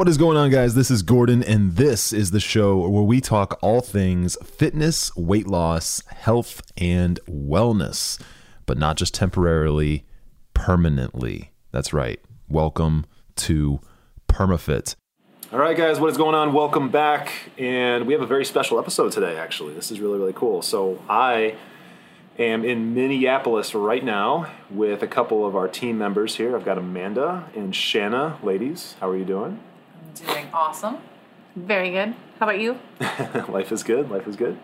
What is going on, guys? This is Gordon, and this is the show where we talk all things fitness, weight loss, health, and wellness, but not just temporarily, permanently. That's right. Welcome to PermaFit. All right, guys, what is going on? Welcome back. And we have a very special episode today, actually. This is really, really cool. So, I am in Minneapolis right now with a couple of our team members here. I've got Amanda and Shanna. Ladies, how are you doing? Doing awesome. Very good. How about you? Life is good. Life is good.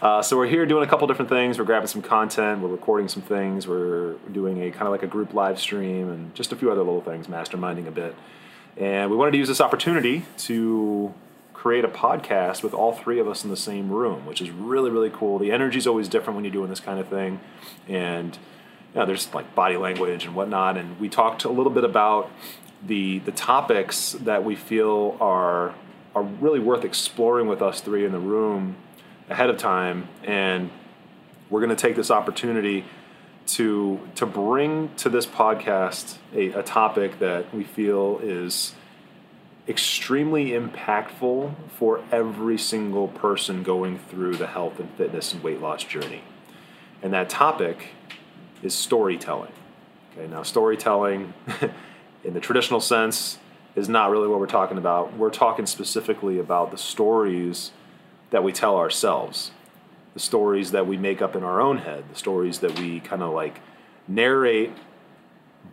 Uh, so we're here doing a couple different things. We're grabbing some content. We're recording some things. We're doing a kind of like a group live stream and just a few other little things, masterminding a bit. And we wanted to use this opportunity to create a podcast with all three of us in the same room, which is really really cool. The energy is always different when you're doing this kind of thing, and you know, there's like body language and whatnot. And we talked a little bit about the the topics that we feel are are really worth exploring with us three in the room ahead of time and we're going to take this opportunity to to bring to this podcast a, a topic that we feel is extremely impactful for every single person going through the health and fitness and weight loss journey. And that topic is storytelling. Okay now storytelling in the traditional sense is not really what we're talking about. We're talking specifically about the stories that we tell ourselves, the stories that we make up in our own head, the stories that we kind of like narrate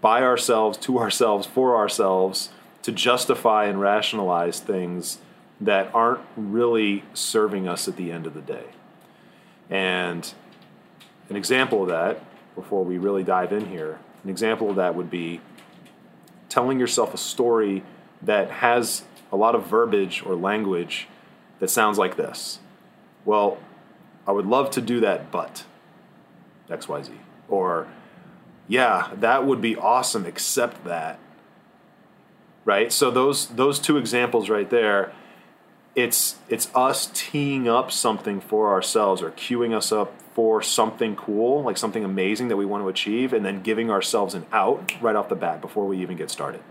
by ourselves, to ourselves, for ourselves, to justify and rationalize things that aren't really serving us at the end of the day. And an example of that, before we really dive in here, an example of that would be telling yourself a story that has a lot of verbiage or language that sounds like this. Well, I would love to do that, but XYZ. Or, yeah, that would be awesome, except that. Right? So those those two examples right there, it's it's us teeing up something for ourselves or queuing us up for something cool, like something amazing that we want to achieve, and then giving ourselves an out right off the bat before we even get started.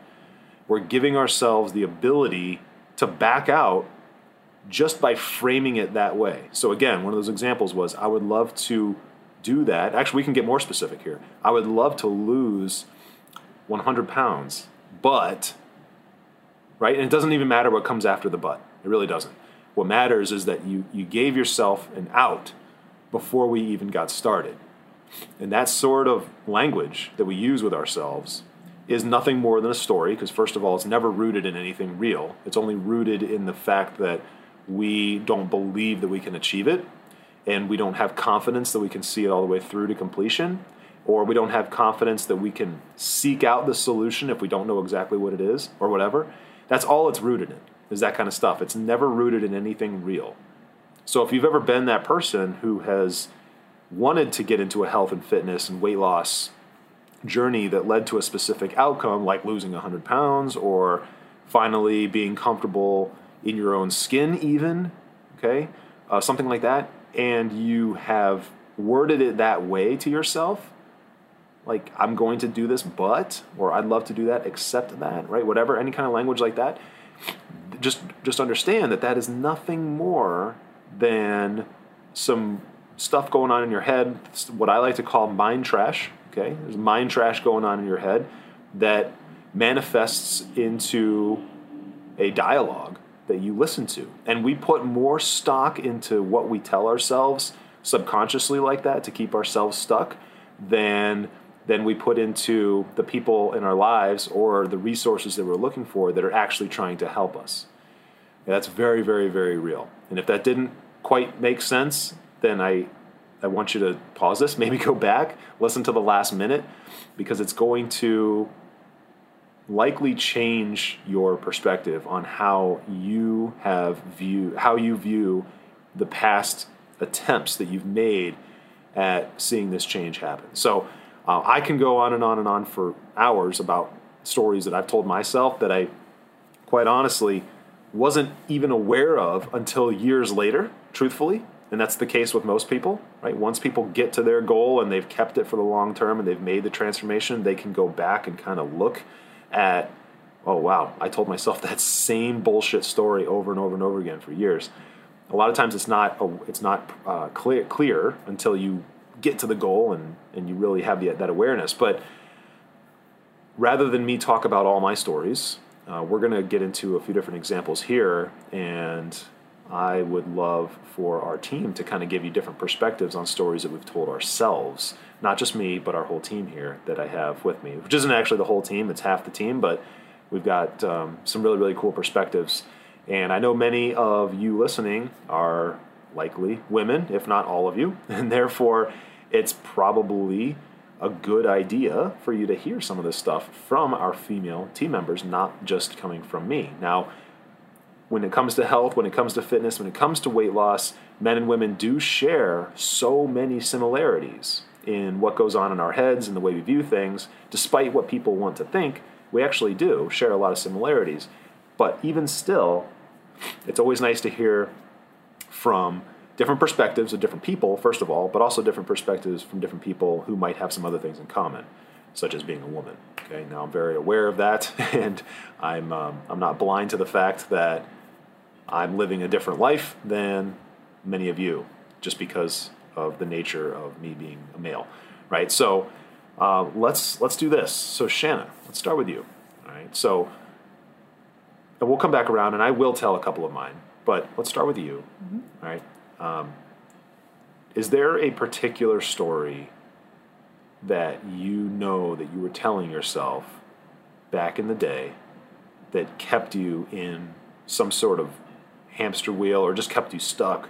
We're giving ourselves the ability to back out just by framing it that way. So, again, one of those examples was I would love to do that. Actually, we can get more specific here. I would love to lose 100 pounds, but, right? And it doesn't even matter what comes after the but. It really doesn't. What matters is that you, you gave yourself an out before we even got started. And that sort of language that we use with ourselves is nothing more than a story, because first of all, it's never rooted in anything real. It's only rooted in the fact that we don't believe that we can achieve it, and we don't have confidence that we can see it all the way through to completion, or we don't have confidence that we can seek out the solution if we don't know exactly what it is, or whatever. That's all it's rooted in, is that kind of stuff. It's never rooted in anything real. So if you've ever been that person who has wanted to get into a health and fitness and weight loss journey that led to a specific outcome, like losing 100 pounds or finally being comfortable in your own skin, even, okay, uh, something like that, and you have worded it that way to yourself, like, I'm going to do this, but, or I'd love to do that, except that, right? Whatever, any kind of language like that, just, just understand that that is nothing more than some stuff going on in your head, what I like to call mind trash. Okay, there's mind trash going on in your head that manifests into a dialogue that you listen to. And we put more stock into what we tell ourselves subconsciously like that to keep ourselves stuck than than we put into the people in our lives or the resources that we're looking for that are actually trying to help us. That's very, very, very real. And if that didn't quite make sense, then I, I want you to pause this, maybe go back, listen to the last minute, because it's going to likely change your perspective on how you have view how you view the past attempts that you've made at seeing this change happen. So uh, I can go on and on and on for hours about stories that I've told myself that I, quite honestly, wasn't even aware of until years later, truthfully. And that's the case with most people, right? Once people get to their goal and they've kept it for the long term and they've made the transformation, they can go back and kind of look at, oh, wow, I told myself that same bullshit story over and over and over again for years. A lot of times it's not, it's not uh, clear, clear until you get to the goal and, and you really have the, that awareness. But rather than me talk about all my stories, uh, we're going to get into a few different examples here. And I would love for our team to kind of give you different perspectives on stories that we've told ourselves. Not just me, but our whole team here that I have with me, which isn't actually the whole team, it's half the team, but we've got um, some really, really cool perspectives. And I know many of you listening are likely women, if not all of you, and therefore it's probably a good idea for you to hear some of this stuff from our female team members, not just coming from me. Now, when it comes to health, when it comes to fitness, when it comes to weight loss, men and women do share so many similarities in what goes on in our heads and the way we view things. Despite what people want to think, we actually do share a lot of similarities. But even still, it's always nice to hear from different perspectives of different people, first of all, but also different perspectives from different people who might have some other things in common, such as being a woman. Okay, now I'm very aware of that, and I'm um, I'm not blind to the fact that I'm living a different life than many of you, just because of the nature of me being a male, right? So uh, let's let's do this. So Shanna, let's start with you. All right. So and we'll come back around, and I will tell a couple of mine, but let's start with you. Mm-hmm. All right. Um, is there a particular story that you know that you were telling yourself back in the day that kept you in some sort of hamster wheel or just kept you stuck,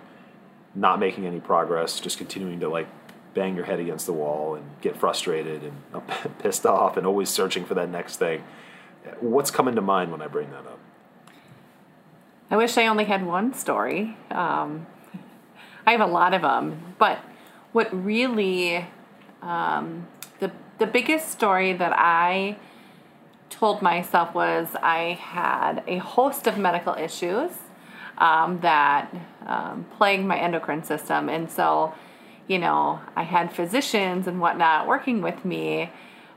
not making any progress, just continuing to like bang your head against the wall and get frustrated and pissed off and always searching for that next thing? What's coming to mind when I bring that up? I wish I only had one story. Um, I have a lot of them, but what really um, the the biggest story that I told myself was I had a host of medical issues um, that um, my endocrine system, and so you know I had physicians and whatnot working with me.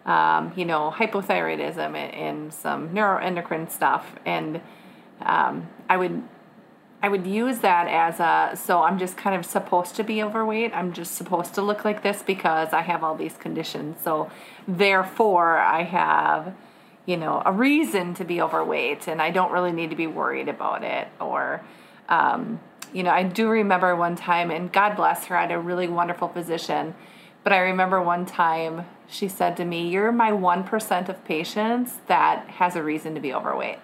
Um, you know, hypothyroidism and, and, some neuroendocrine stuff, and um, I would I would use that as a so I'm just kind of supposed to be overweight. I'm just supposed to look like this because I have all these conditions. So therefore I have you know a reason to be overweight and I don't really need to be worried about it or um, you know I do remember one time and God bless her I had a really wonderful physician but I remember one time she said to me you're my 1% of patients that has a reason to be overweight.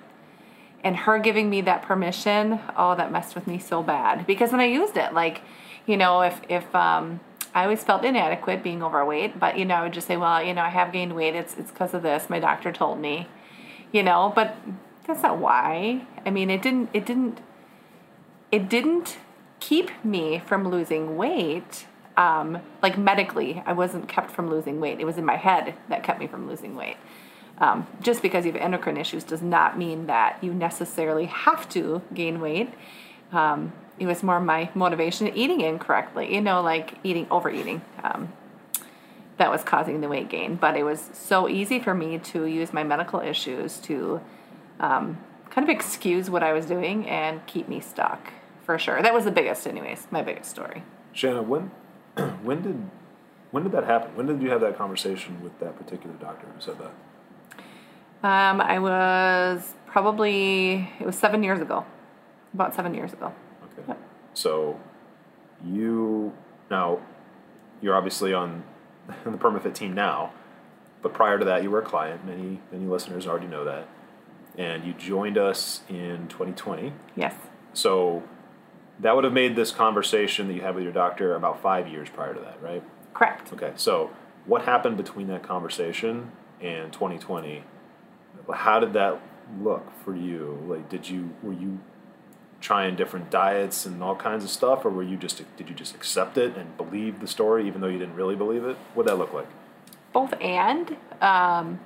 And her giving me that permission oh that messed with me so bad because then i used it like you know if if um i always felt inadequate being overweight but you know i would just say well you know i have gained weight. It's it's because of this. My doctor told me you know? But that's not why. I mean it didn't it didn't it didn't keep me from losing weight um, like medically. I wasn't kept from losing weight. It was in my head that kept me from losing weight. Um, just because you have endocrine issues does not mean that you necessarily have to gain weight. Um, it was more my motivation eating incorrectly, you know, like eating, overeating. Um, that was causing the weight gain. But it was so easy for me to use my medical issues to um, kind of excuse what I was doing and keep me stuck for sure. That was the biggest, anyways, my biggest story. Shanna, when when did when did that happen? When did you have that conversation with that particular doctor who said that? Um, I was probably it was seven years ago, about seven years ago. So you now you're obviously on the PermaFit team now. but prior to that, you were a client. Many many listeners already know that, and you joined us in 2020. Yes. So that would have made this conversation that you had with your doctor about five years prior to that, right? Correct. Okay. So what happened between that conversation and 2020? How did that look for you? Like, did you were you trying different diets and all kinds of stuff, or were you just did you just accept it and believe the story even though you didn't really believe it? What that look like? Both and. Um,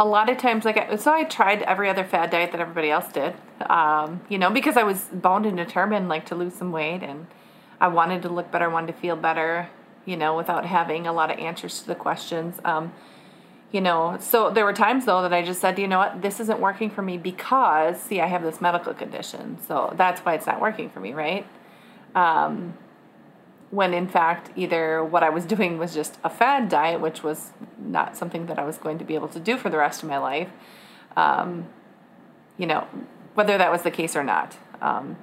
a lot of times, like, I- so I tried every other fad diet that everybody else did, um, you know, because I was bound and determined, like, to lose some weight and I wanted to look better, wanted to feel better, you know, without having a lot of answers to the questions. Um, you know, so there were times though that I just said, you know what, this isn't working for me because, see, I have this medical condition. So that's why it's not working for me, right? Um, when in fact, either what I was doing was just a fad diet, which was not something that I was going to be able to do for the rest of my life. Um, you know, whether that was the case or not. Um,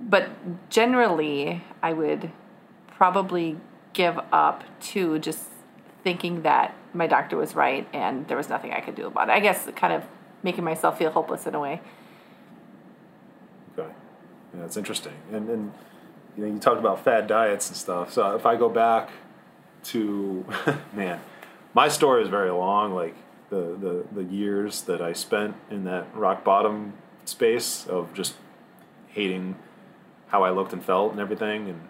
but generally, I would probably give up to just thinking that my doctor was right and there was nothing I could do about it. I guess kind of making myself feel hopeless in a way. Okay. Yeah, that's interesting. And and you know, you talked about fad diets and stuff. So if I go back to man, my story is very long, like the, the, the years that I spent in that rock bottom space of just hating how I looked and felt and everything and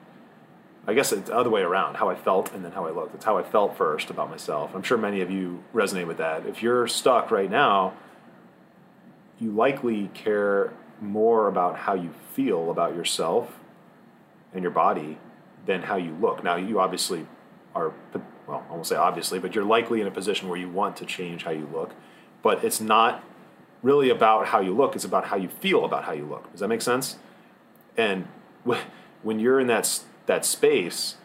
I guess it's the other way around, how I felt and then how I looked. It's how I felt first about myself. I'm sure many of you resonate with that. If you're stuck right now, you likely care more about how you feel about yourself and your body than how you look. Now, you obviously are, well, I won't say obviously, but you're likely in a position where you want to change how you look. But it's not really about how you look, it's about how you feel about how you look. Does that make sense? And wh- when you're in that, that space,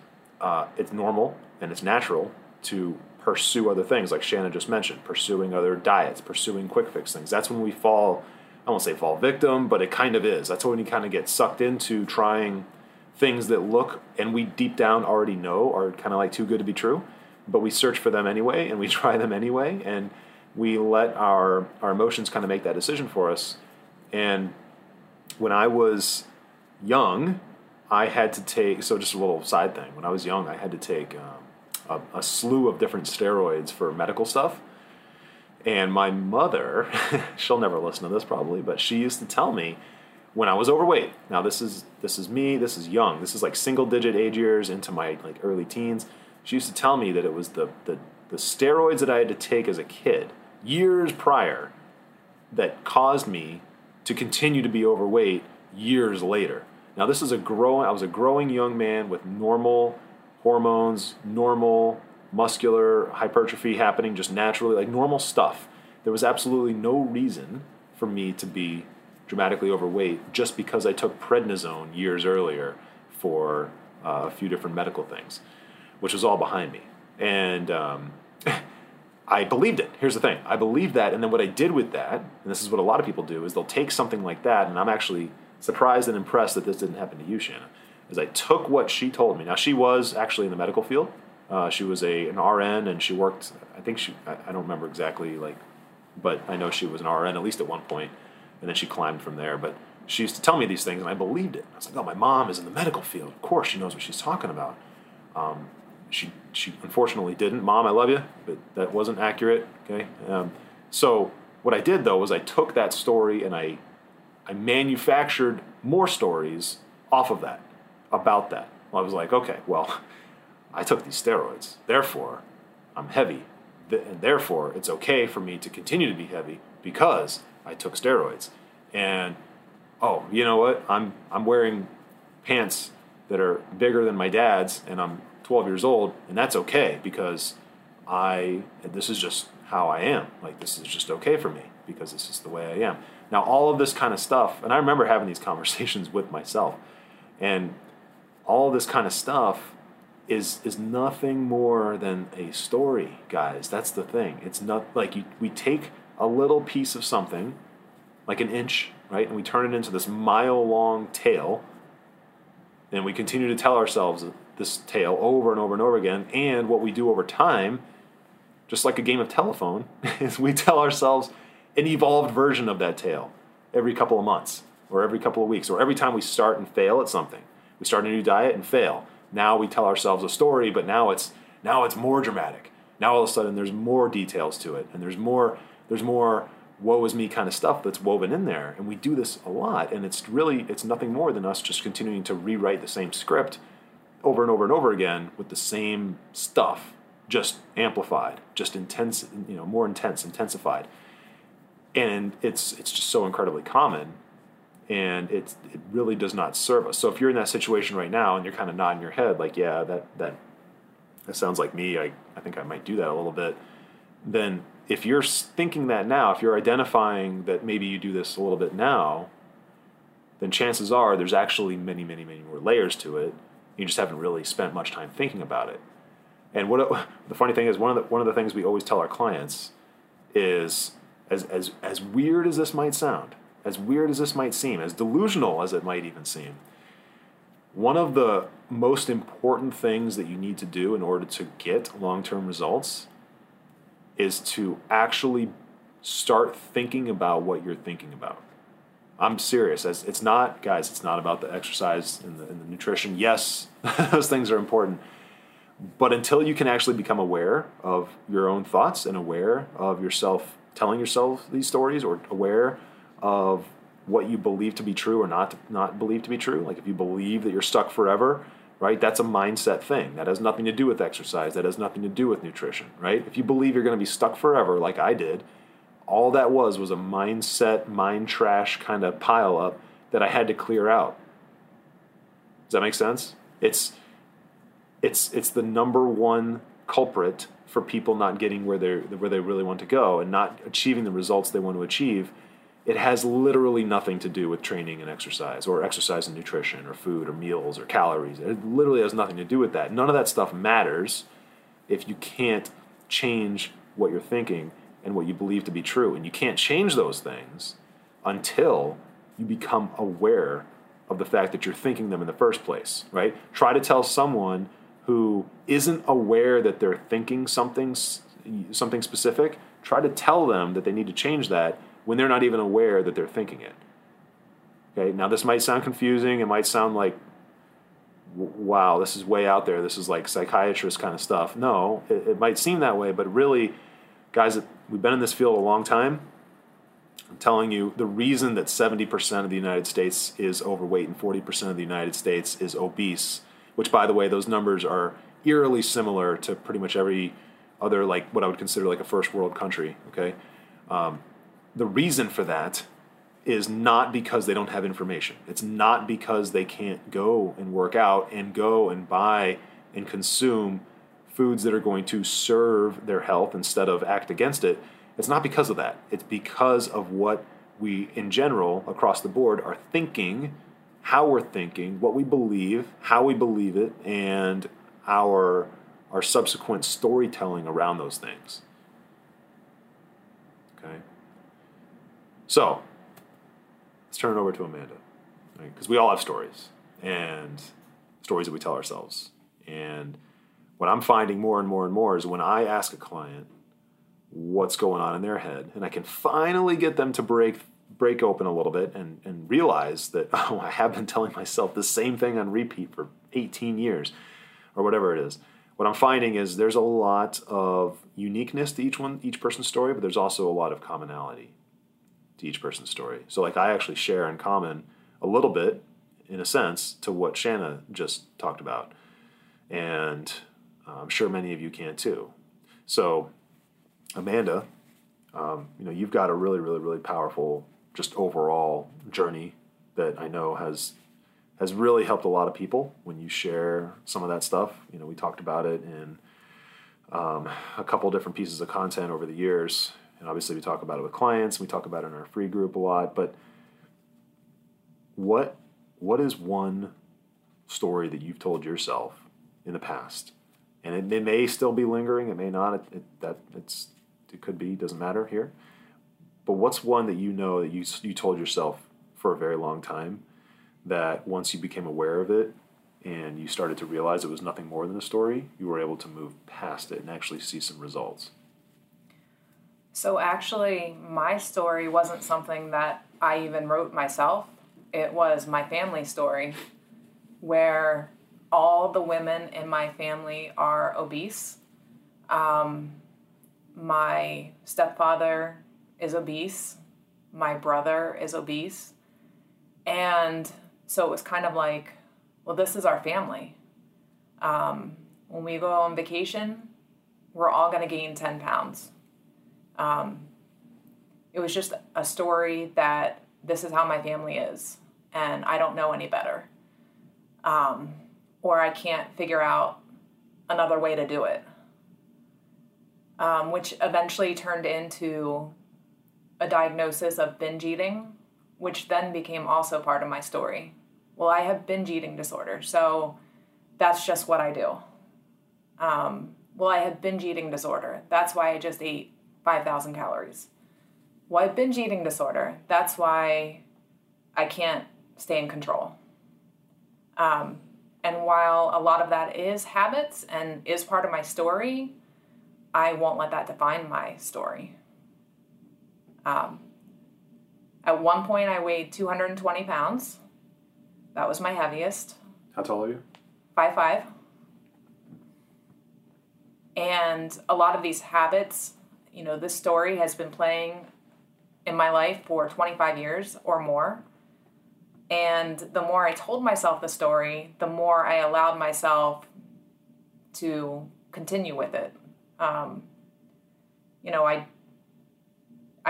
uh, it's normal and it's natural to pursue other things, like Shanna just mentioned, pursuing other diets, pursuing quick fix things. That's when we fall, I won't say fall victim, but it kind of is. That's when you kind of get sucked into trying things that look and we deep down already know are kind of like too good to be true, but we search for them anyway and we try them anyway and we let our our emotions kind of make that decision for us. And when I was young, I had to take so just a little side thing. When I was young, I had to take um, a, a slew of different steroids for medical stuff. And my mother, she'll never listen to this probably, but she used to tell me when I was overweight. Now this is this is me. This is young. This is like single digit age years into my like early teens. She used to tell me that it was the the, the steroids that I had to take as a kid years prior that caused me to continue to be overweight years later. Now this is a growing I was a growing young man with normal hormones, normal muscular hypertrophy happening just naturally, like normal stuff. There was absolutely no reason for me to be dramatically overweight just because I took prednisone years earlier for uh, a few different medical things, which was all behind me. And um, I believed it. Here's the thing I believed that. And then what I did with that, and this is what a lot of people do, is they'll take something like that, and I'm actually surprised and impressed that this didn't happen to you, Shanna. is I took what she told me. Now, she was actually in the medical field. Uh, she was a an RN, and she worked. I think she. I, I don't remember exactly, like, but I know she was an RN at least at one point, and then she climbed from there. But she used to tell me these things, and I believed it. I was like, "Oh, my mom is in the medical field. Of course, she knows what she's talking about." Um, she she unfortunately didn't. Mom, I love you, but that wasn't accurate. Okay. Um, so what I did though was I took that story and I I manufactured more stories off of that about that. Well, I was like, okay, well, I took these steroids, therefore I'm heavy, and therefore it's okay for me to continue to be heavy because I took steroids. And oh, you know what? I'm I'm wearing pants that are bigger than my dad's, and I'm 12 years old, and that's okay because I this is just how I am. Like this is just okay for me because this is the way I am. Now all of this kind of stuff, and I remember having these conversations with myself, and all this kind of stuff is is nothing more than a story, guys. That's the thing. It's not like you, we take a little piece of something, like an inch, right, and we turn it into this mile long tale, and we continue to tell ourselves this tale over and over and over again. And what we do over time just like a game of telephone, is we tell ourselves an evolved version of that tale every couple of months or every couple of weeks or every time we start and fail at something. We start a new diet and fail. Now we tell ourselves a story, but now it's now it's more dramatic. Now all of a sudden there's more details to it and there's more there's more woe is me kind of stuff that's woven in there. And we do this a lot and it's really it's nothing more than us just continuing to rewrite the same script over and over and over again with the same stuff just amplified, just intense, you know, more intense, intensified. And it's it's just so incredibly common and it's it really does not serve us. So if you're in that situation right now and you're kind of nodding your head like, yeah, that that that sounds like me. I, I think I might do that a little bit. Then if you're thinking that now, if you're identifying that maybe you do this a little bit now, then chances are there's actually many, many, many more layers to it. You just haven't really spent much time thinking about it. And what the funny thing is, one of the one of the things we always tell our clients is, as as as weird as this might sound, as weird as this might seem, as delusional as it might even seem, one of the most important things that you need to do in order to get long term results is to actually start thinking about what you're thinking about. I'm serious. It's not, guys, it's not about the exercise and the, and the nutrition. Yes, those things are important. But until you can actually become aware of your own thoughts and aware of yourself telling yourself these stories or aware of what you believe to be true or not not believe to be true. Like if you believe that you're stuck forever, right? That's a mindset thing. That has nothing to do with exercise. That has nothing to do with nutrition, right? If you believe you're going to be stuck forever, like I did, all that was was a mindset, mind trash kind of pile up that I had to clear out. Does that make sense? It's it's it's the number one culprit for people not getting where they where they really want to go and not achieving the results they want to achieve it has literally nothing to do with training and exercise or exercise and nutrition or food or meals or calories. It literally has nothing to do with that. None of that stuff matters if you can't change what you're thinking and what you believe to be true. And you can't change those things until you become aware of the fact that you're thinking them in the first place, right? Try to tell someone who isn't aware that they're thinking something something specific, try to tell them that they need to change that when they're not even aware that they're thinking it. Okay, now this might sound confusing. It might sound like, wow, this is way out there. This is like psychiatrist kind of stuff. No, it, it might seem that way, but really, guys, we've been in this field a long time. I'm telling you, the reason that 70% of the United States is overweight and 40% of the United States is obese, which, by the way, those numbers are eerily similar to pretty much every other, like what I would consider like a first world country. Okay, um, the reason for that is not because they don't have information. It's not because they can't go and work out and go and buy and consume foods that are going to serve their health instead of act against it. It's not because of that. It's because of what we, in general, across the board, are thinking, how we're thinking, what we believe, how we believe it, and our, our subsequent storytelling around those things. Okay? So, let's turn it over to Amanda, because right? we all have stories and stories that we tell ourselves. And what I'm finding more and more and more is when I ask a client what's going on in their head, and I can finally get them to break break open a little bit and, and realize that oh I have been telling myself the same thing on repeat for 18 years or whatever it is. What I'm finding is there's a lot of uniqueness to each one each person's story, but there's also a lot of commonality to each person's story. So like I actually share in common a little bit, in a sense, to what Shanna just talked about, and uh, I'm sure many of you can too. So Amanda, um, you know you've got a really really really powerful just overall journey that I know has has really helped a lot of people when you share some of that stuff. You know, we talked about it in um, a couple different pieces of content over the years, and obviously, we talk about it with clients. We talk about it in our free group a lot. But what what is one story that you've told yourself in the past? And it, it may still be lingering. It may not. It, it, that it's it could be. Doesn't matter here. But what's one that you know that you you told yourself for a very long time that once you became aware of it and you started to realize it was nothing more than a story, you were able to move past it and actually see some results. So actually, my story wasn't something that I even wrote myself. It was my family story, where all the women in my family are obese. Um, my stepfather is obese. My brother is obese. And so it was kind of like, well, this is our family. Um, when we go on vacation, we're all going to gain 10 pounds. Um, it was just a story that this is how my family is, and I don't know any better. Um, or I can't figure out another way to do it. Um, which eventually turned into a diagnosis of binge eating, which then became also part of my story. Well, I have binge eating disorder, so that's just what I do. Um, well, I have binge eating disorder. That's why I just ate 5,000 calories. Well, I have binge eating disorder. That's why I can't stay in control. Um, and while a lot of that is habits and is part of my story, I won't let that define my story. Um, at one point, I weighed 220 pounds. That was my heaviest. How tall are you? Five five. And a lot of these habits, you know, this story has been playing in my life for 25 years or more. And the more I told myself the story, the more I allowed myself to continue with it. Um, you know, I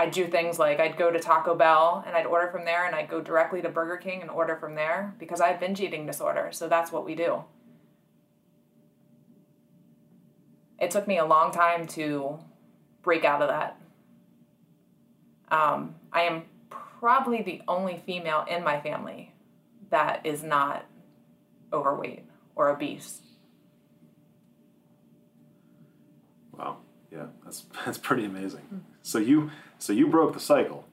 I'd do things like I'd go to Taco Bell and I'd order from there, and I'd go directly to Burger King and order from there because I have binge eating disorder. So that's what we do. It took me a long time to break out of that. Um, I am probably the only female in my family that is not overweight or obese. Wow. Yeah, that's that's pretty amazing. So you so you broke the cycle,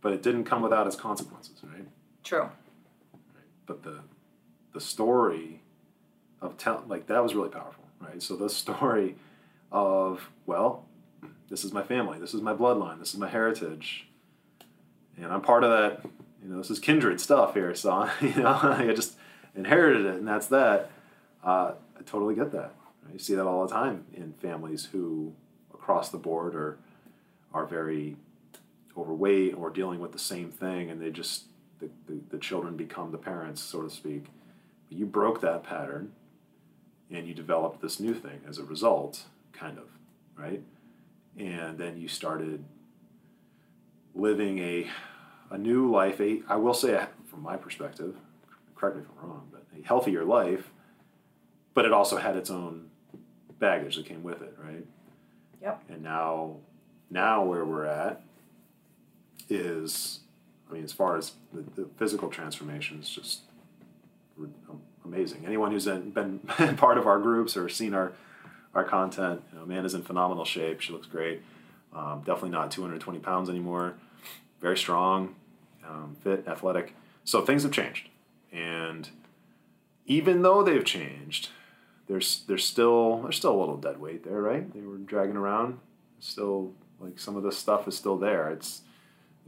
but it didn't come without its consequences, right? True. But the the story of tell like that was really powerful, right? So the story of well, this is my family, this is my bloodline, this is my heritage, and I'm part of that. You know, this is kindred stuff here, so you know I just inherited it, and that's that. Uh, I totally get that. You see that all the time in families who, across the board, are are very overweight or dealing with the same thing, and they just the, the, the children become the parents, so to speak. But you broke that pattern, and you developed this new thing as a result, kind of, right? And then you started living a a new life. A I will say, from my perspective, correct me if I'm wrong, but a healthier life. But it also had its own baggage that came with it, right? Yep. And now, now where we're at is, I mean, as far as the, the physical transformation is just amazing. Anyone who's been part of our groups or seen our our content, you know, Amanda's in phenomenal shape. She looks great. Um, definitely not 220 pounds anymore. Very strong, um, fit, athletic. So things have changed, and even though they've changed, there's there's still there's still a little dead weight there, right? They were dragging around. Still, like some of this stuff is still there. It's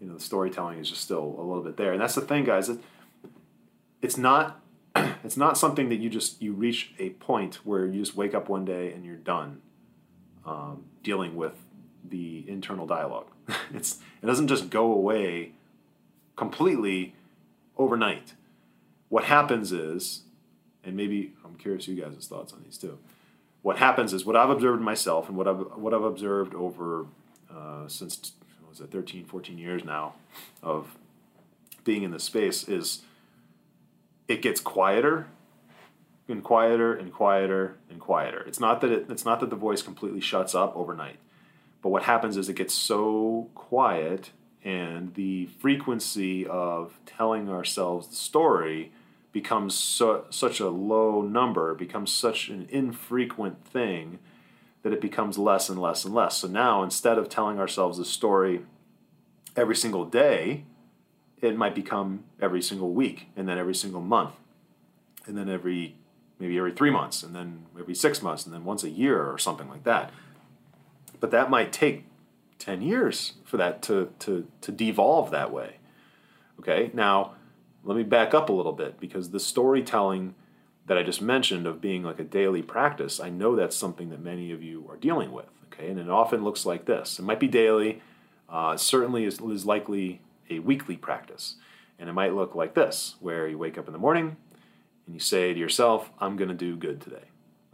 you know the storytelling is just still a little bit there, and that's the thing, guys. It, it's not it's not something that you just you reach a point where you just wake up one day and you're done um, dealing with the internal dialogue. it's it doesn't just go away completely overnight. What happens is and maybe I'm curious you guys' thoughts on these too. What happens is what I've observed myself and what I've what I've observed over uh, since was it 13, 14 years now of being in this space is it gets quieter and quieter and quieter and quieter. It's not that it, it's not that the voice completely shuts up overnight, but what happens is it gets so quiet and the frequency of telling ourselves the story becomes so, such a low number, becomes such an infrequent thing that it becomes less and less and less. So now instead of telling ourselves a story every single day, it might become every single week and then every single month and then every maybe every three months and then every six months and then once a year or something like that. But that might take 10 years for that to, to, to devolve that way. Okay, now let me back up a little bit because the storytelling that I just mentioned of being like a daily practice, I know that's something that many of you are dealing with. Okay, and it often looks like this. It might be daily, uh, certainly is, is likely a weekly practice. And it might look like this, where you wake up in the morning and you say to yourself, I'm going to do good today.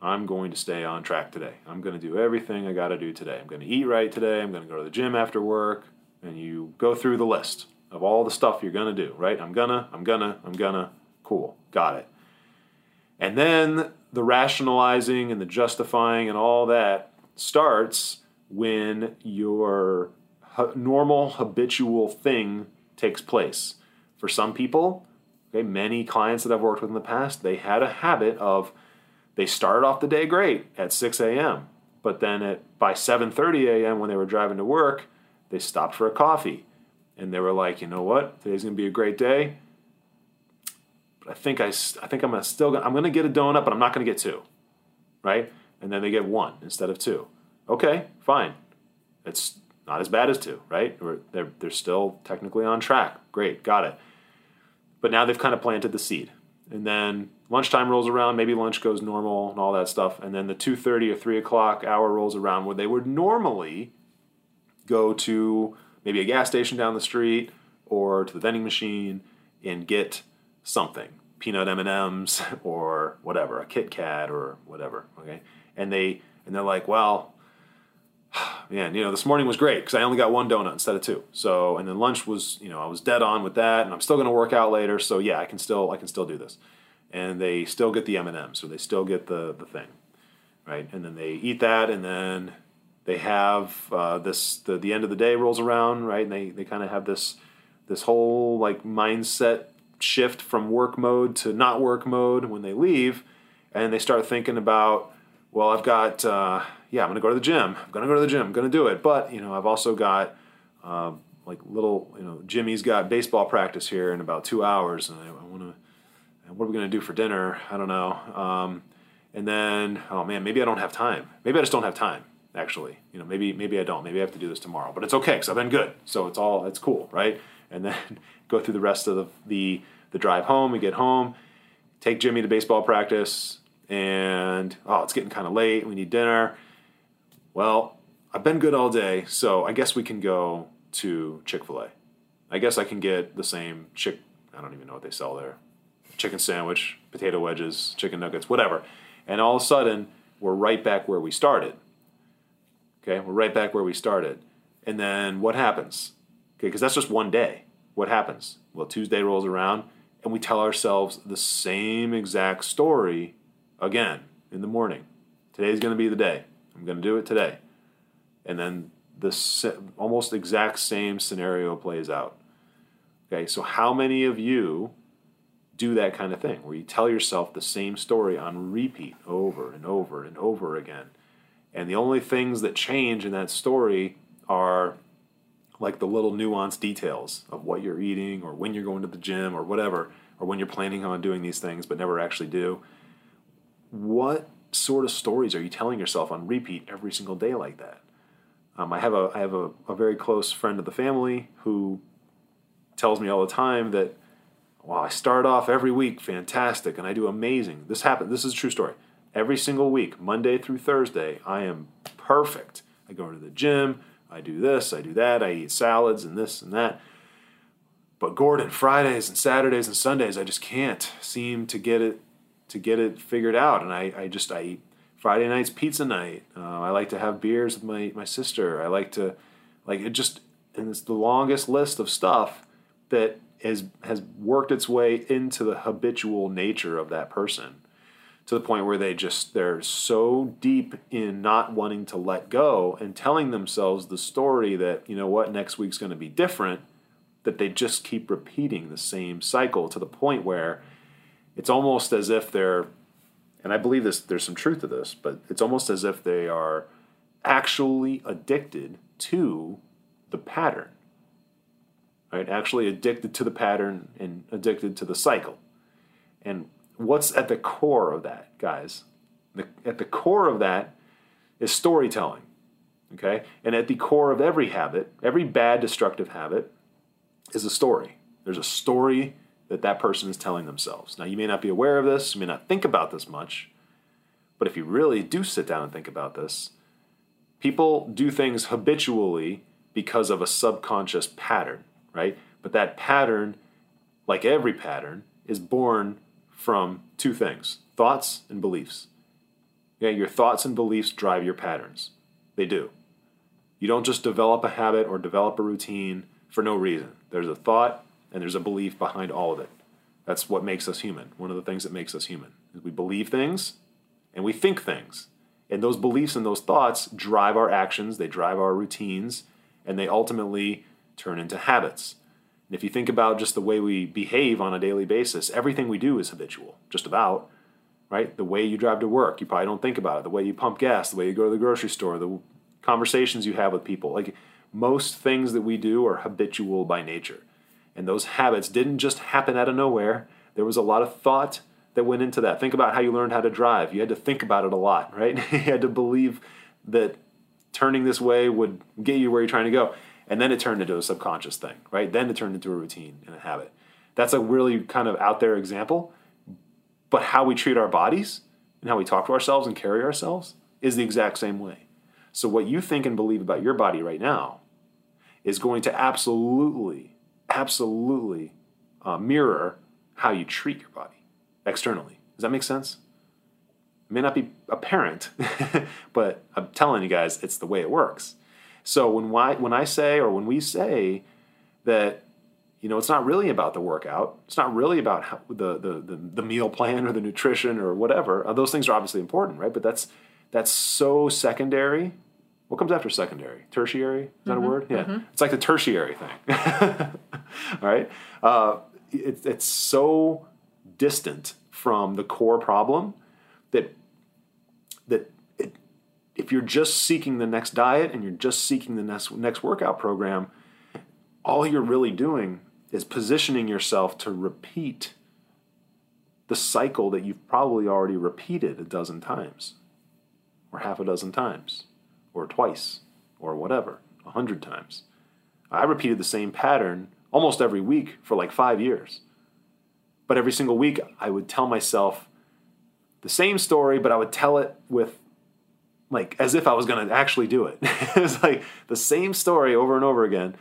I'm going to stay on track today. I'm going to do everything I got to do today. I'm going to eat right today. I'm going to go to the gym after work. And you go through the list of all the stuff you're going to do, right? I'm gonna, I'm gonna, I'm gonna. Cool. Got it. And then the rationalizing and the justifying and all that starts when your normal habitual thing takes place. For some people, okay, many clients that I've worked with in the past, they had a habit of they started off the day great at 6 a.m., but then at by 7:30 a.m. when they were driving to work, they stopped for a coffee, and they were like, you know what, today's gonna be a great day. I think I, I think I'm gonna still I'm gonna get a donut, but I'm not gonna get two, right? And then they get one instead of two. Okay, fine. It's not as bad as two, right? they're, they're still technically on track. Great, got it. But now they've kind of planted the seed. And then lunchtime rolls around, maybe lunch goes normal and all that stuff. And then the 2.30 or 3 o'clock hour rolls around where they would normally go to maybe a gas station down the street or to the vending machine and get something peanut m&ms or whatever a kit kat or whatever okay and they and they're like well man, you know, this morning was great because I only got one donut instead of two. So, and then lunch was, you know, I was dead on with that, and I'm still going to work out later. So yeah, I can still, I can still do this. And they still get the M and M's, so they still get the the thing, right? And then they eat that, and then they have uh, this. The, the end of the day rolls around, right? And they they kind of have this this whole like mindset shift from work mode to not work mode when they leave, and they start thinking about, well, I've got. Uh, yeah, I'm to go to the gym. I'm to go to the gym. I'm to do it. But, you know, I've also got uh, like little, you know, Jimmy's got baseball practice here in about two hours. And I, I want to, what are we to do for dinner? I don't know. Um, and then, oh man, maybe I don't have time. Maybe I just don't have time. Actually, you know, maybe maybe I don't. Maybe I have to do this tomorrow. But it's okay because I've been good. So it's all it's cool, right? And then go through the rest of the the, the drive home. We get home, take Jimmy to baseball practice, and oh, it's getting kind of late. We need dinner well, I've been good all day, so I guess we can go to Chick fil A. I guess I can get the same chick, I don't even know what they sell there chicken sandwich, potato wedges, chicken nuggets, whatever. And all of a sudden, we're right back where we started. Okay, we're right back where we started. And then what happens? Okay, because that's just one day. What happens? Well, Tuesday rolls around and we tell ourselves the same exact story again in the morning. Today's going to be the day. I'm going to do it today. And then the almost exact same scenario plays out. Okay, so how many of you do that kind of thing where you tell yourself the same story on repeat over and over and over again? And the only things that change in that story are like the little nuanced details of what you're eating or when you're going to the gym or whatever, or when you're planning on doing these things but never actually do. What sort of stories are you telling yourself on repeat every single day like that? Um, I have a I have a, a very close friend of the family who tells me all the time that wow I start off every week fantastic and I do amazing. This happened. This is a true story. Every single week, Monday through Thursday, I am perfect. I go to the gym. I do this. I do that. I eat salads and this and that. But Gordon, Fridays and Saturdays and Sundays, I just can't seem to get it to get it figured out. And I, I just I eat Friday night's pizza night. Uh, I like to have beers with my my sister. I like to like it just and it's the longest list of stuff that has has worked its way into the habitual nature of that person to the point where they just they're so deep in not wanting to let go and telling themselves the story that you know what next week's going to be different that they just keep repeating the same cycle to the point where it's almost as if they're, and I believe this. There's some truth to this, but it's almost as if they are actually addicted to the pattern. Right? Actually addicted to the pattern and addicted to the cycle. And what's at the core of that, guys? The, at the core of that is storytelling. Okay? And at the core of every habit, every bad destructive habit, is a story. There's a story that that person is telling themselves. Now, you may not be aware of this, you may not think about this much, but if you really do sit down and think about this, people do things habitually because of a subconscious pattern, right? But that pattern, like every pattern, is born from two things thoughts and beliefs. Yeah, your thoughts and beliefs drive your patterns. They do. You don't just develop a habit or develop a routine for no reason. There's a thought and there's a belief behind all of it. That's what makes us human. One of the things that makes us human is we believe things and we think things. And those beliefs and those thoughts drive our actions, they drive our routines, and they ultimately turn into habits. And if you think about just the way we behave on a daily basis, everything we do is habitual, just about, right? The way you drive to work, you probably don't think about it. The way you pump gas, the way you go to the grocery store, the conversations you have with people. Like most things that we do are habitual by nature. And those habits didn't just happen out of nowhere. There was a lot of thought that went into that. Think about how you learned how to drive. You had to think about it a lot, right? you had to believe that turning this way would get you where you're trying to go. And then it turned into a subconscious thing, right? Then it turned into a routine and a habit. That's a really kind of out there example. But how we treat our bodies and how we talk to ourselves and carry ourselves is the exact same way. So, what you think and believe about your body right now is going to absolutely, absolutely uh, mirror how you treat your body externally. Does that make sense? It may not be apparent, but I'm telling you guys, it's the way it works. So when I, when I say or when we say that, you know, it's not really about the workout, it's not really about how, the, the, the, the meal plan or the nutrition or whatever. Uh, those things are obviously important, right? But that's that's so secondary. What comes after secondary? Tertiary? Is that mm-hmm, a word? Yeah. Mm-hmm. It's like the tertiary thing. All right. Uh, it, it's so distant from the core problem that that if you're just seeking the next diet and you're just seeking the next next workout program, all you're really doing is positioning yourself to repeat the cycle that you've probably already repeated a dozen times, or half a dozen times, or twice, or whatever, a hundred times. I repeated the same pattern almost every week for like five years. But every single week, I would tell myself the same story, but I would tell it with like as if I was going to actually do it. it was like the same story over and over again,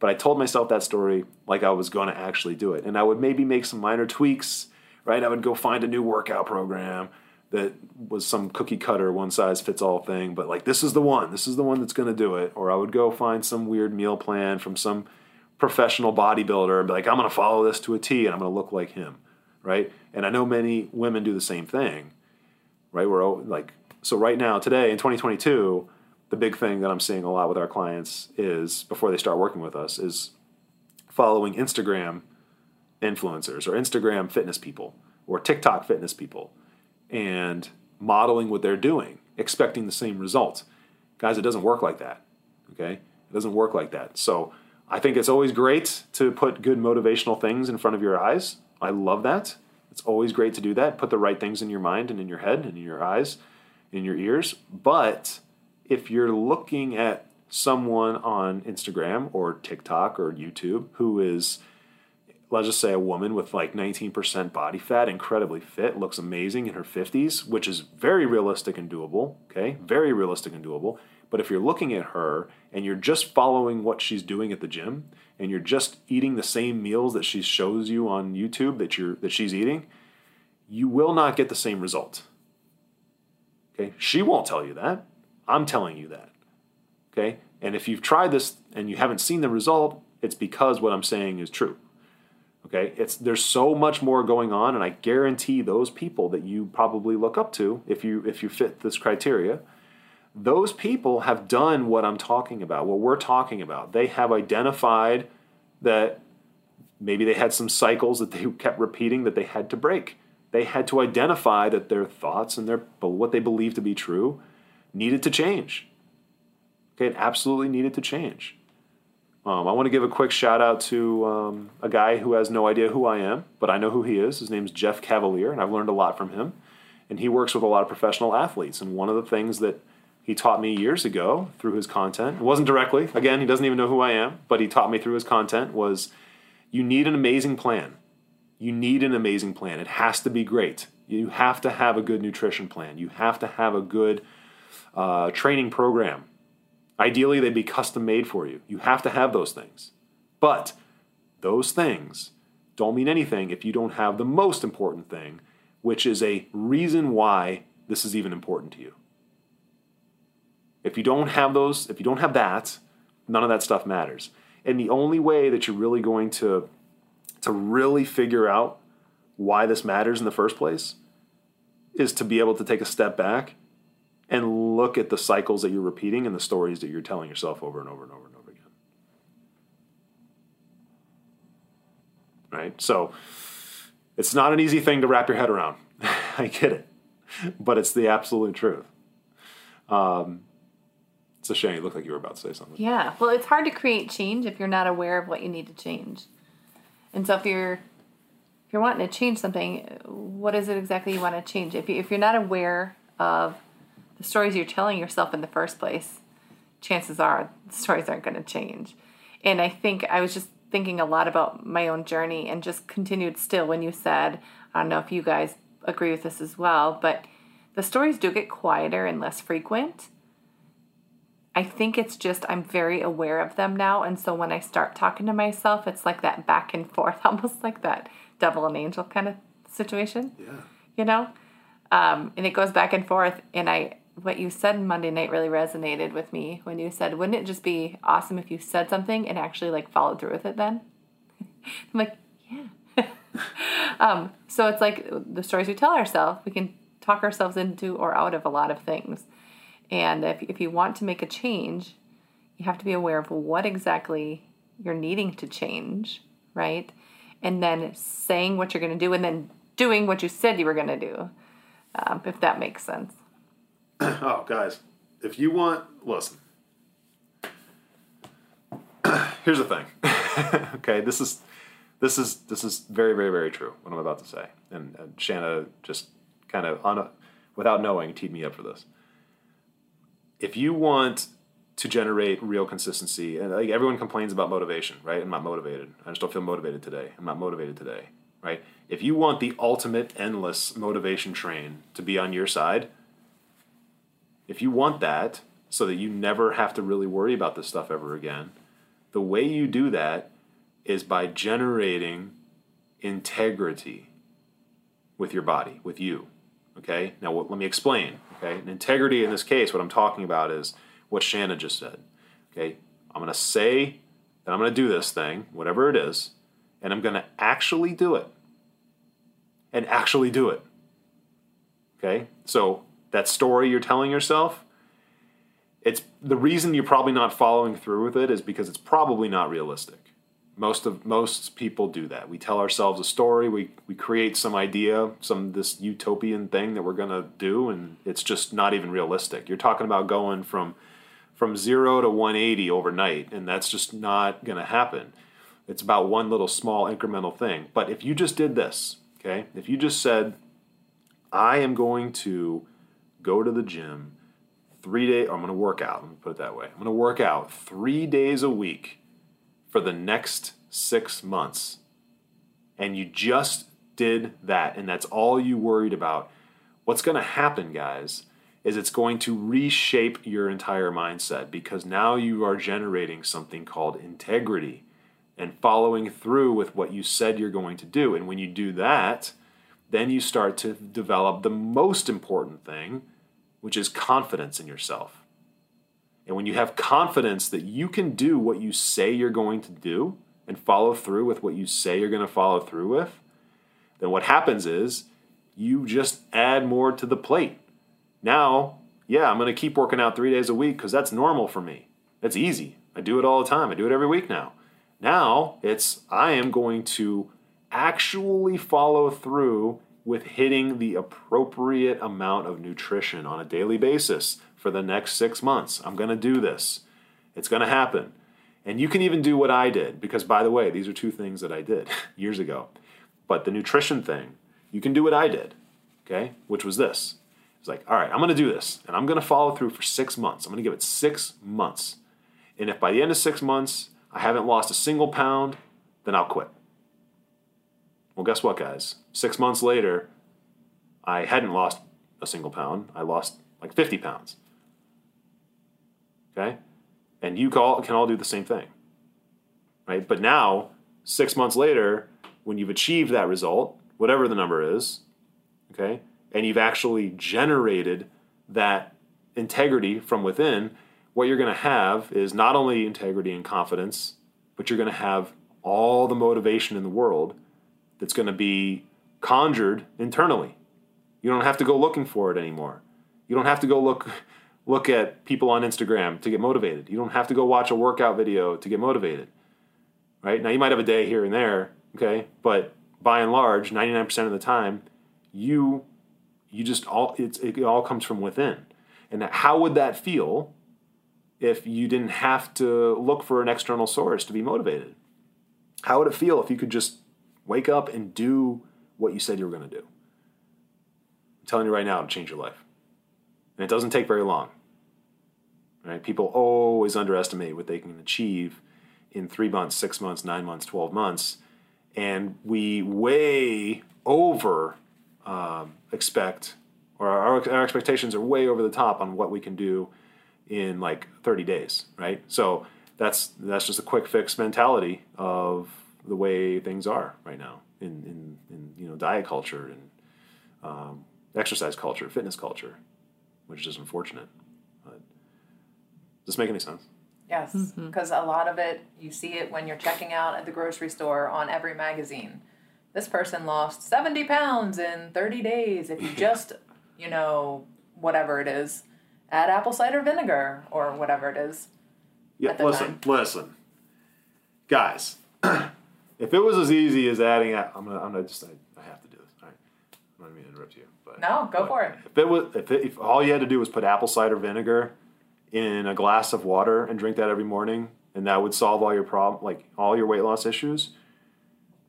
but I told myself that story like I was going to actually do it. And I would maybe make some minor tweaks, right? I would go find a new workout program that was some cookie cutter one size fits all thing, but like this is the one, this is the one that's going to do it. Or I would go find some weird meal plan from some professional bodybuilder and be like, I'm going to follow this to a T and I'm going to look like him, right? And I know many women do the same thing, right? We're all like, so right now, today in 2022, the big thing that I'm seeing a lot with our clients is before they start working with us is following Instagram influencers or Instagram fitness people or TikTok fitness people and modeling what they're doing, expecting the same results. Guys, it doesn't work like that. Okay? It doesn't work like that. So I think it's always great to put good motivational things in front of your eyes. I love that. It's always great to do that. Put the right things in your mind and in your head and in your eyes, in your ears. But if you're looking at someone on Instagram or TikTok or YouTube who is, let's just say, a woman with like 19% body fat, incredibly fit, looks amazing in her 50s, which is very realistic and doable, okay? Very realistic and doable. But if you're looking at her and you're just following what she's doing at the gym and you're just eating the same meals that she shows you on YouTube that you're that she's eating, you will not get the same result. Okay? She won't tell you that. I'm telling you that. Okay? And if you've tried this and you haven't seen the result, it's because what I'm saying is true. Okay? It's there's so much more going on and I guarantee those people that you probably look up to if you if you fit this criteria those people have done what I'm talking about, what we're talking about. They have identified that maybe they had some cycles that they kept repeating that they had to break. They had to identify that their thoughts and their what they believed to be true needed to change. Okay, it absolutely needed to change. Um, I want to give a quick shout out to um, a guy who has no idea who I am, but I know who he is. His name's Jeff Cavaliere, and I've learned a lot from him. And he works with a lot of professional athletes. And one of the things that he taught me years ago through his content. It wasn't directly. Again, he doesn't even know who I am, but he taught me through his content was you need an amazing plan. You need an amazing plan. It has to be great. You have to have a good nutrition plan. You have to have a good uh, training program. Ideally, they'd be custom made for you. You have to have those things. But those things don't mean anything if you don't have the most important thing, which is a reason why this is even important to you. If you don't have those, if you don't have that, none of that stuff matters. And the only way that you're really going to to really figure out why this matters in the first place is to be able to take a step back and look at the cycles that you're repeating and the stories that you're telling yourself over and over and over and over again. Right? So it's not an easy thing to wrap your head around. I get it. But it's the absolute truth. Um, it's a shame. You look like you were about to say something. Yeah. Well, it's hard to create change if you're not aware of what you need to change. And so if you're if you're wanting to change something, what is it exactly you want to change? If you, if you're not aware of the stories you're telling yourself in the first place, chances are the stories aren't going to change. And I think I was just thinking a lot about my own journey and just continued still when you said, I don't know if you guys agree with this as well, but the stories do get quieter and less frequent. I think it's just I'm very aware of them now. And so when I start talking to myself, it's like that back and forth, almost like that devil and angel kind of situation. Yeah. You know? Um, and it goes back and forth. And I, what you said Monday night really resonated with me when you said, wouldn't it just be awesome if you said something and actually like followed through with it then? I'm like, yeah. um, so it's like the stories we tell ourselves, we can talk ourselves into or out of a lot of things. And if, if you want to make a change, you have to be aware of what exactly you're needing to change, right? And then saying what you're going to do and then doing what you said you were going to do, um, if that makes sense. oh, guys, if you want, listen. Here's the thing. okay, this is this is this is very very very true. What I'm about to say, and, and Shanna just kind of on a, without knowing teed me up for this. If you want to generate real consistency, and like everyone complains about motivation, right? I'm not motivated. I just don't feel motivated today. I'm not motivated today, right? If you want the ultimate endless motivation train to be on your side, if you want that so that you never have to really worry about this stuff ever again, the way you do that is by generating integrity with your body, with you. Okay? Now, what, let me explain. Okay? And integrity in this case, what I'm talking about is what Shanna just said. Okay? I'm going to say that I'm going to do this thing, whatever it is, and I'm going to actually do it. And actually do it. Okay? So, that story you're telling yourself, it's the reason you're probably not following through with it is because it's probably not realistic. Most of most people do that. We tell ourselves a story, we we create some idea, some this utopian thing that we're going to do and it's just not even realistic. You're talking about going from from 0 to 180 overnight and that's just not going to happen. It's about one little small incremental thing. But if you just did this, okay? If you just said I am going to go to the gym three days. I'm going to work out. Let me put it that way. I'm going to work out three days a week for the next six months. And you just did that, and that's all you worried about. What's going to happen, guys, is it's going to reshape your entire mindset because now you are generating something called integrity and following through with what you said you're going to do. And when you do that, then you start to develop the most important thing, which is confidence in yourself. And when you have confidence that you can do what you say you're going to do and follow through with what you say you're going to follow through with, then what happens is you just add more to the plate. Now, yeah, I'm going to keep working out three days a week because that's normal for me. That's easy. I do it all the time. I do it every week now. Now it's I am going to actually follow through with hitting the appropriate amount of nutrition on a daily basis for the next six months. I'm going to do this. It's going to happen. And you can even do what I did, because by the way, these are two things that I did years ago. But the nutrition thing, you can do what I did, okay? Which was this. He's like, all right, I'm to do this, and I'm to follow through for six months. I'm to give it six months, and if by the end of six months I haven't lost a single pound, then I'll quit. Well, guess what, guys? Six months later, I hadn't lost a single pound. I lost like 50 pounds. Okay? And you all, can all do the same thing. Right? But now, six months later, when you've achieved that result, whatever the number is, okay, and you've actually generated that integrity from within, what you're going to have is not only integrity and confidence, but you're going to have all the motivation in the world that's going to be conjured internally. You don't have to go looking for it anymore. You don't have to go look look at people on Instagram to get motivated. You don't have to go watch a workout video to get motivated. Right? Now you might have a day here and there, okay? But by and large, 99% of the time, you you just all it's, it all comes from within. And how would that feel if you didn't have to look for an external source to be motivated? How would it feel if you could just wake up and do what you said you were going to do? I'm telling you right now, it'll change your life. And it doesn't take very long. Right? People always underestimate what they can achieve in three months, six months, nine months, 12 months. And we way over um, expect, or our, our expectations are way over the top on what we can do in like 30 days, right? So that's that's just a quick fix mentality of the way things are right now in, in, in you know diet culture and um, exercise culture, fitness culture, which is unfortunate. But does this make any sense? Yes, mm-hmm. because a lot of it, you see it when you're checking out at the grocery store on every magazine. This person lost 70 pounds in 30 days if you just, you know, whatever it is, add apple cider vinegar or whatever it is. Yeah, At the listen, listen, guys. if it was as easy as adding, a- I'm gonna, I'm gonna just, I, I have to do this. All right, I'm not mean to interrupt you, but No, go for it. If it was, if, it, if all you had to do was put apple cider vinegar in a glass of water and drink that every morning, and that would solve all your problem, like all your weight loss issues,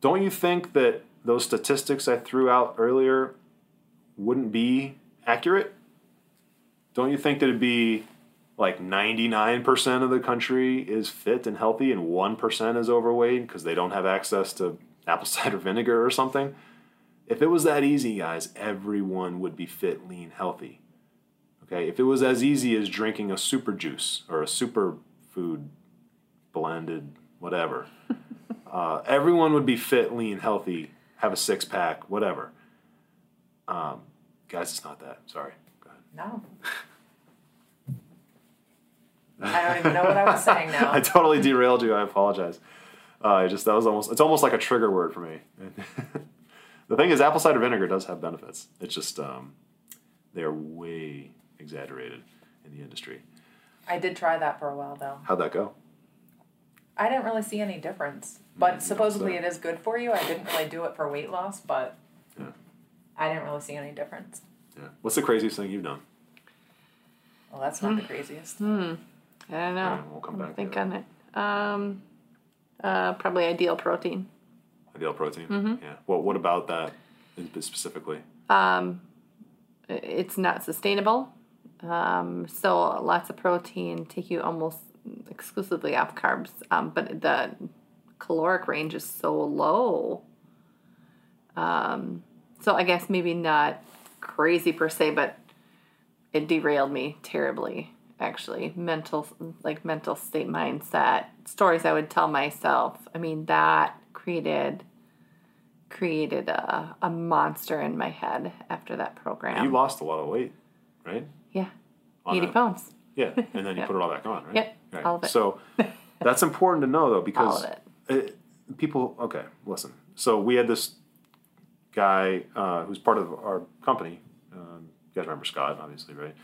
don't you think that those statistics I threw out earlier wouldn't be accurate? Don't you think that it'd be like 99% of the country is fit and healthy and 1% is overweight because they don't have access to apple cider vinegar or something? If it was that easy, guys, everyone would be fit, lean, healthy. Okay, if it was as easy as drinking a super juice or a super food blended whatever, uh, everyone would be fit, lean, healthy, have a six pack, whatever. Um, guys, it's not that. Sorry. Go ahead. No. I don't even know what I was saying now. I totally derailed you. I apologize. Uh, I just that was almost it's almost like a trigger word for me. the thing is, apple cider vinegar does have benefits. It's just um, they are way exaggerated in the industry. I did try that for a while though. How'd that go? I didn't really see any difference. But Mm, supposedly so- it is good for you. I didn't really do it for weight loss, but Yeah. I didn't really see any difference. Yeah. What's the craziest thing you've done? Well, that's not the craziest. I don't know. Yeah, we'll come I'll back to think on it. Um, uh, probably ideal protein. Ideal protein. Mm-hmm. Yeah. What What about that specifically? I- It's not sustainable. Um, so lots of protein take you almost exclusively off carbs. Um, but the caloric range is so low. Um, so I guess maybe not crazy per se, but it derailed me terribly. Actually, mental like mental state mindset stories I would tell myself. I mean that created created a, a monster in my head after that program. You lost a lot of weight, right? yeah, On eighty that- pounds. Yeah, and then you put it all back on, right? Yep, Right. all of it. So that's important to know, though, because of it- people. Okay, listen. So we had this guy uh, who's part of our company. Um, you guys remember Scott, obviously, right?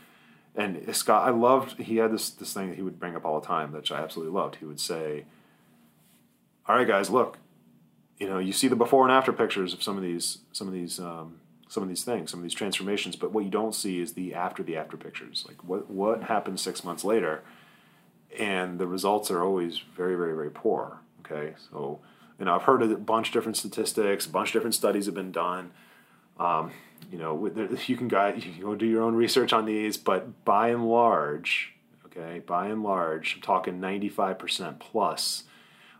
And Scott, I loved. He had this this thing that he would bring up all the time, which I absolutely loved. He would say, "All right, guys, look. You know, you see the before and after pictures of some of these, some of these." Um, some of these things, some of these transformations, but what you don't see is the after the after pictures. Like what what happens six months later, and the results are always very very very poor. Okay, so you know I've heard a bunch of different statistics, a bunch of different studies have been done. Um, you know, you can go, you can go do your own research on these, but by and large, okay, by and large, I'm talking 95% plus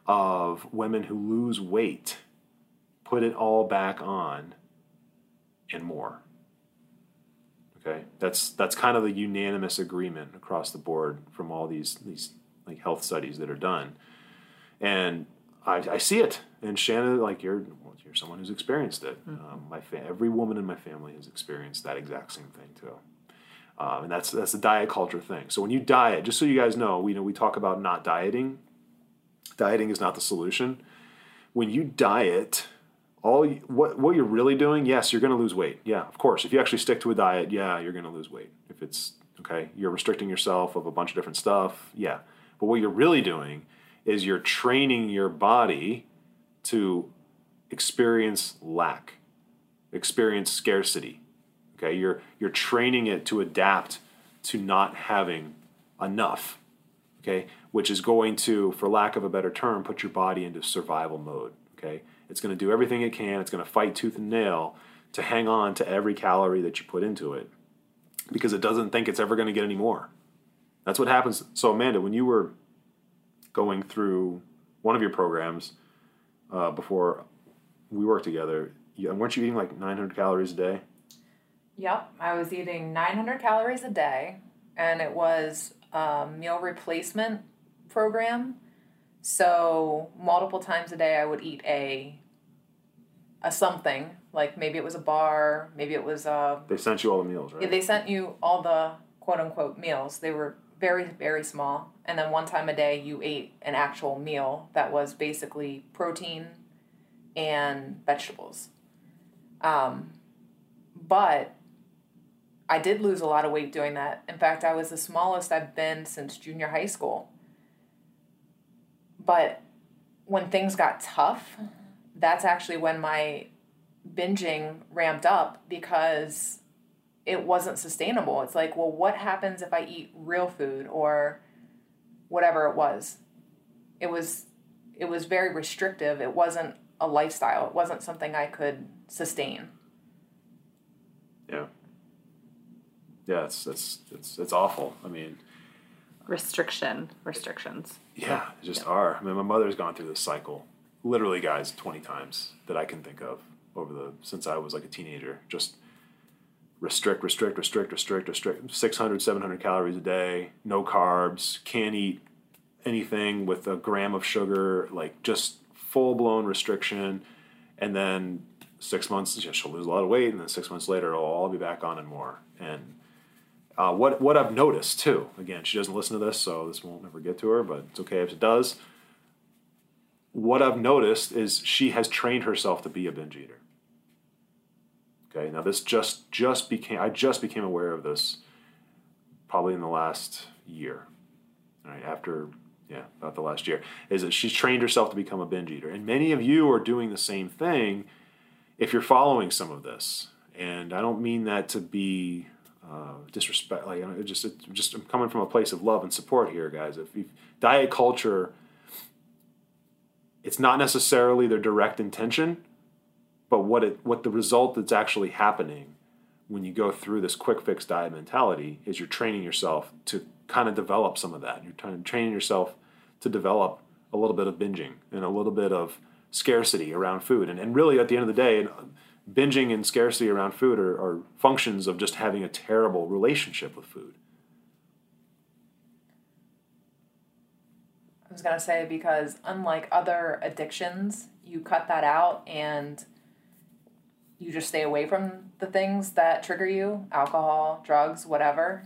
of women who lose weight put it all back on and more. Okay, that's that's kind of the unanimous agreement across the board from all these these like health studies that are done, and I, I see it. And Shanna, like you're you're someone who's experienced it. Mm-hmm. Um, my fa- every woman in my family has experienced that exact same thing too. Um, and that's that's the diet culture thing. So when you diet, just so you guys know, we know we talk about not dieting. Dieting is not the solution. When you diet, all what what you're really doing, yes, you're going to lose weight. Yeah, of course. If you actually stick to a diet, yeah, you're going to lose weight. If it's okay, you're restricting yourself of a bunch of different stuff. Yeah, but what you're really doing is you're training your body to experience lack, experience scarcity. Okay, you're you're training it to adapt to not having enough. Okay, which is going to, for lack of a better term, put your body into survival mode. Okay, it's going to do everything it can. It's going to fight tooth and nail to hang on to every calorie that you put into it because it doesn't think it's ever going to get any more. That's what happens. So, Amanda, when you were going through one of your programs uh, before we worked together, you, weren't you eating like 900 calories a day? Yep, I was eating 900 calories a day, and it was a meal replacement program. So multiple times a day, I would eat a a something like maybe it was a bar, maybe it was a. They sent you all the meals, right? Yeah, they sent you all the quote unquote meals. They were very very small, and then one time a day you ate an actual meal that was basically protein and vegetables. Um, but I did lose a lot of weight doing that. In fact, I was the smallest I've been since junior high school. But when things got tough, mm-hmm. that's actually when my binging ramped up because it wasn't sustainable. It's like, well, what happens if I eat real food or whatever it was? It was it was very restrictive. It wasn't a lifestyle. It wasn't something I could sustain. Yeah. Yeah, it's it's it's it's awful. I mean, restriction restrictions. Yeah, just are. I mean, my mother's gone through this cycle, literally, guys, twenty times that I can think of over the since I was like a teenager. Just restrict, restrict, restrict, restrict, restrict. 600, 700 calories a day, no carbs, can't eat anything with a gram of sugar, like just full blown restriction, and then six months she'll lose a lot of weight, and then six months later it'll all be back on and more. And uh, what what I've noticed too, again, she doesn't listen to this, so this won't ever get to her, but it's okay if it does. What I've noticed is she has trained herself to be a binge eater. Okay, now this just just became I just became aware of this probably in the last year. All right, after yeah, about the last year, is that she's trained herself to become a binge eater. And many of you are doing the same thing if you're following some of this. And I don't mean that to be uh, disrespect. Like, it just, it just, I'm coming from a place of love and support here, guys. If you, diet culture, it's not necessarily their direct intention, but what it, what the result that's actually happening when you go through this quick fix diet mentality is you're training yourself to kind of develop some of that. You're trying, training yourself to develop a little bit of binging and a little bit of scarcity around food. And, and really, at the end of the day, binging and scarcity around food are, are functions of just having a terrible relationship with food. I was going to say because unlike other addictions, you cut that out and you just stay away from the things that trigger you alcohol, drugs, whatever.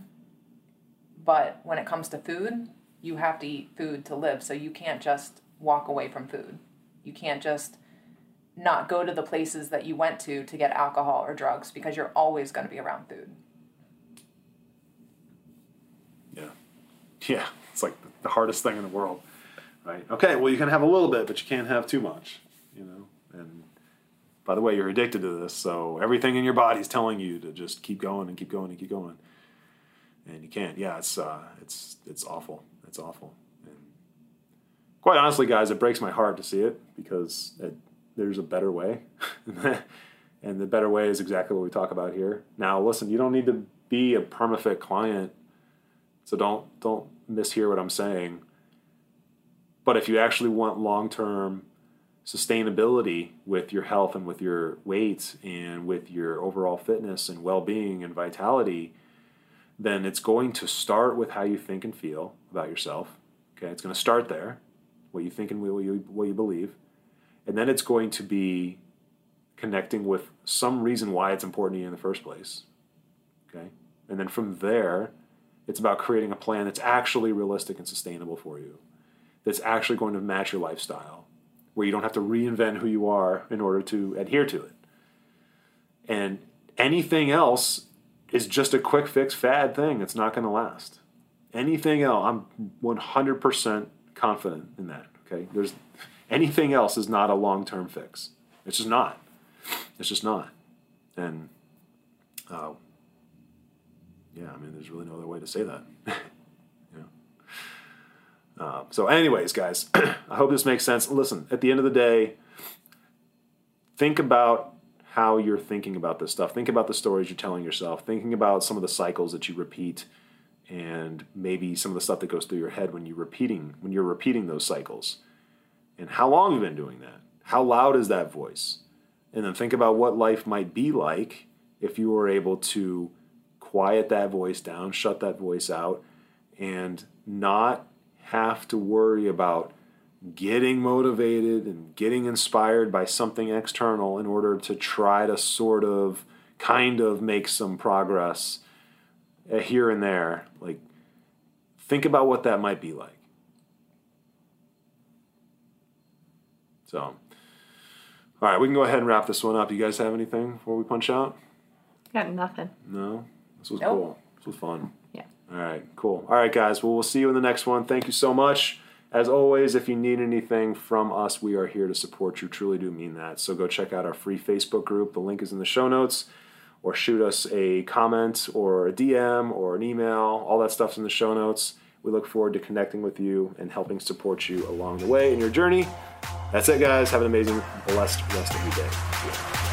But when it comes to food, you have to eat food to live. So you can't just walk away from food. You can't just not go to the places that you went to to get alcohol or drugs because you're always going to be around food. Yeah. Yeah. It's like the hardest thing in the world. Right. Okay. Well, you can have a little bit, but you can't have too much, you know? And by the way, you're addicted to this. So everything in your body is telling you to just keep going and keep going and keep going and you can't. Yeah, it's uh, it's it's awful. It's awful. And quite honestly, guys, it breaks my heart to see it because it, there's a better way, And the better way is exactly what we talk about here. Now, listen, you don't need to be a permafit client, so don't don't mishear what I'm saying. But if you actually want long term sustainability with your health and with your weight and with your overall fitness and well being and vitality, then it's going to start with how you think and feel about yourself. Okay, it's going to start there, what you think and what you, what you believe. And then it's going to be connecting with some reason why it's important to you in the first place. Okay, and then from there, it's about creating a plan that's actually realistic and sustainable for you, that's actually going to match your lifestyle, where you don't have to reinvent who you are in order to adhere to it. And anything else is just a quick fix fad thing. It's not going to last. Anything else, I'm 100% confident in that. Okay, there's anything else is not a long term fix. It's just not. It's just not. And uh, yeah, I mean, there's really no other way to say that. yeah. Uh, so, anyways, guys, I hope this makes sense. Listen, at the end of the day, think about how you're thinking about this stuff. Think about the stories you're telling yourself. Thinking about some of the cycles that you repeat, and maybe some of the stuff that goes through your head when you're repeating when you're repeating those cycles. And how long you've been doing that? How loud is that voice? And then think about what life might be like if you were able to quiet that voice down, shut that voice out, and not have to worry about getting motivated and getting inspired by something external in order to try to sort of kind of make some progress uh, here and there. Like, think about what that might be like. So, all right, we can go ahead and wrap this one up. You guys have anything before we punch out? Got nothing. No? This was Nope. cool. This was fun. Yeah. All right, cool. All right, guys. Well, we'll see you in the next one. Thank you so much. As always, if you need anything from us, we are here to support you. Truly do mean that. So go check out our free Facebook group. The link is in the show notes. Or shoot us a comment or a DM or an email. All that stuff's in the show notes. We look forward to connecting with you and helping support you along the way in your journey. That's it, guys. Have an amazing, blessed rest of your day.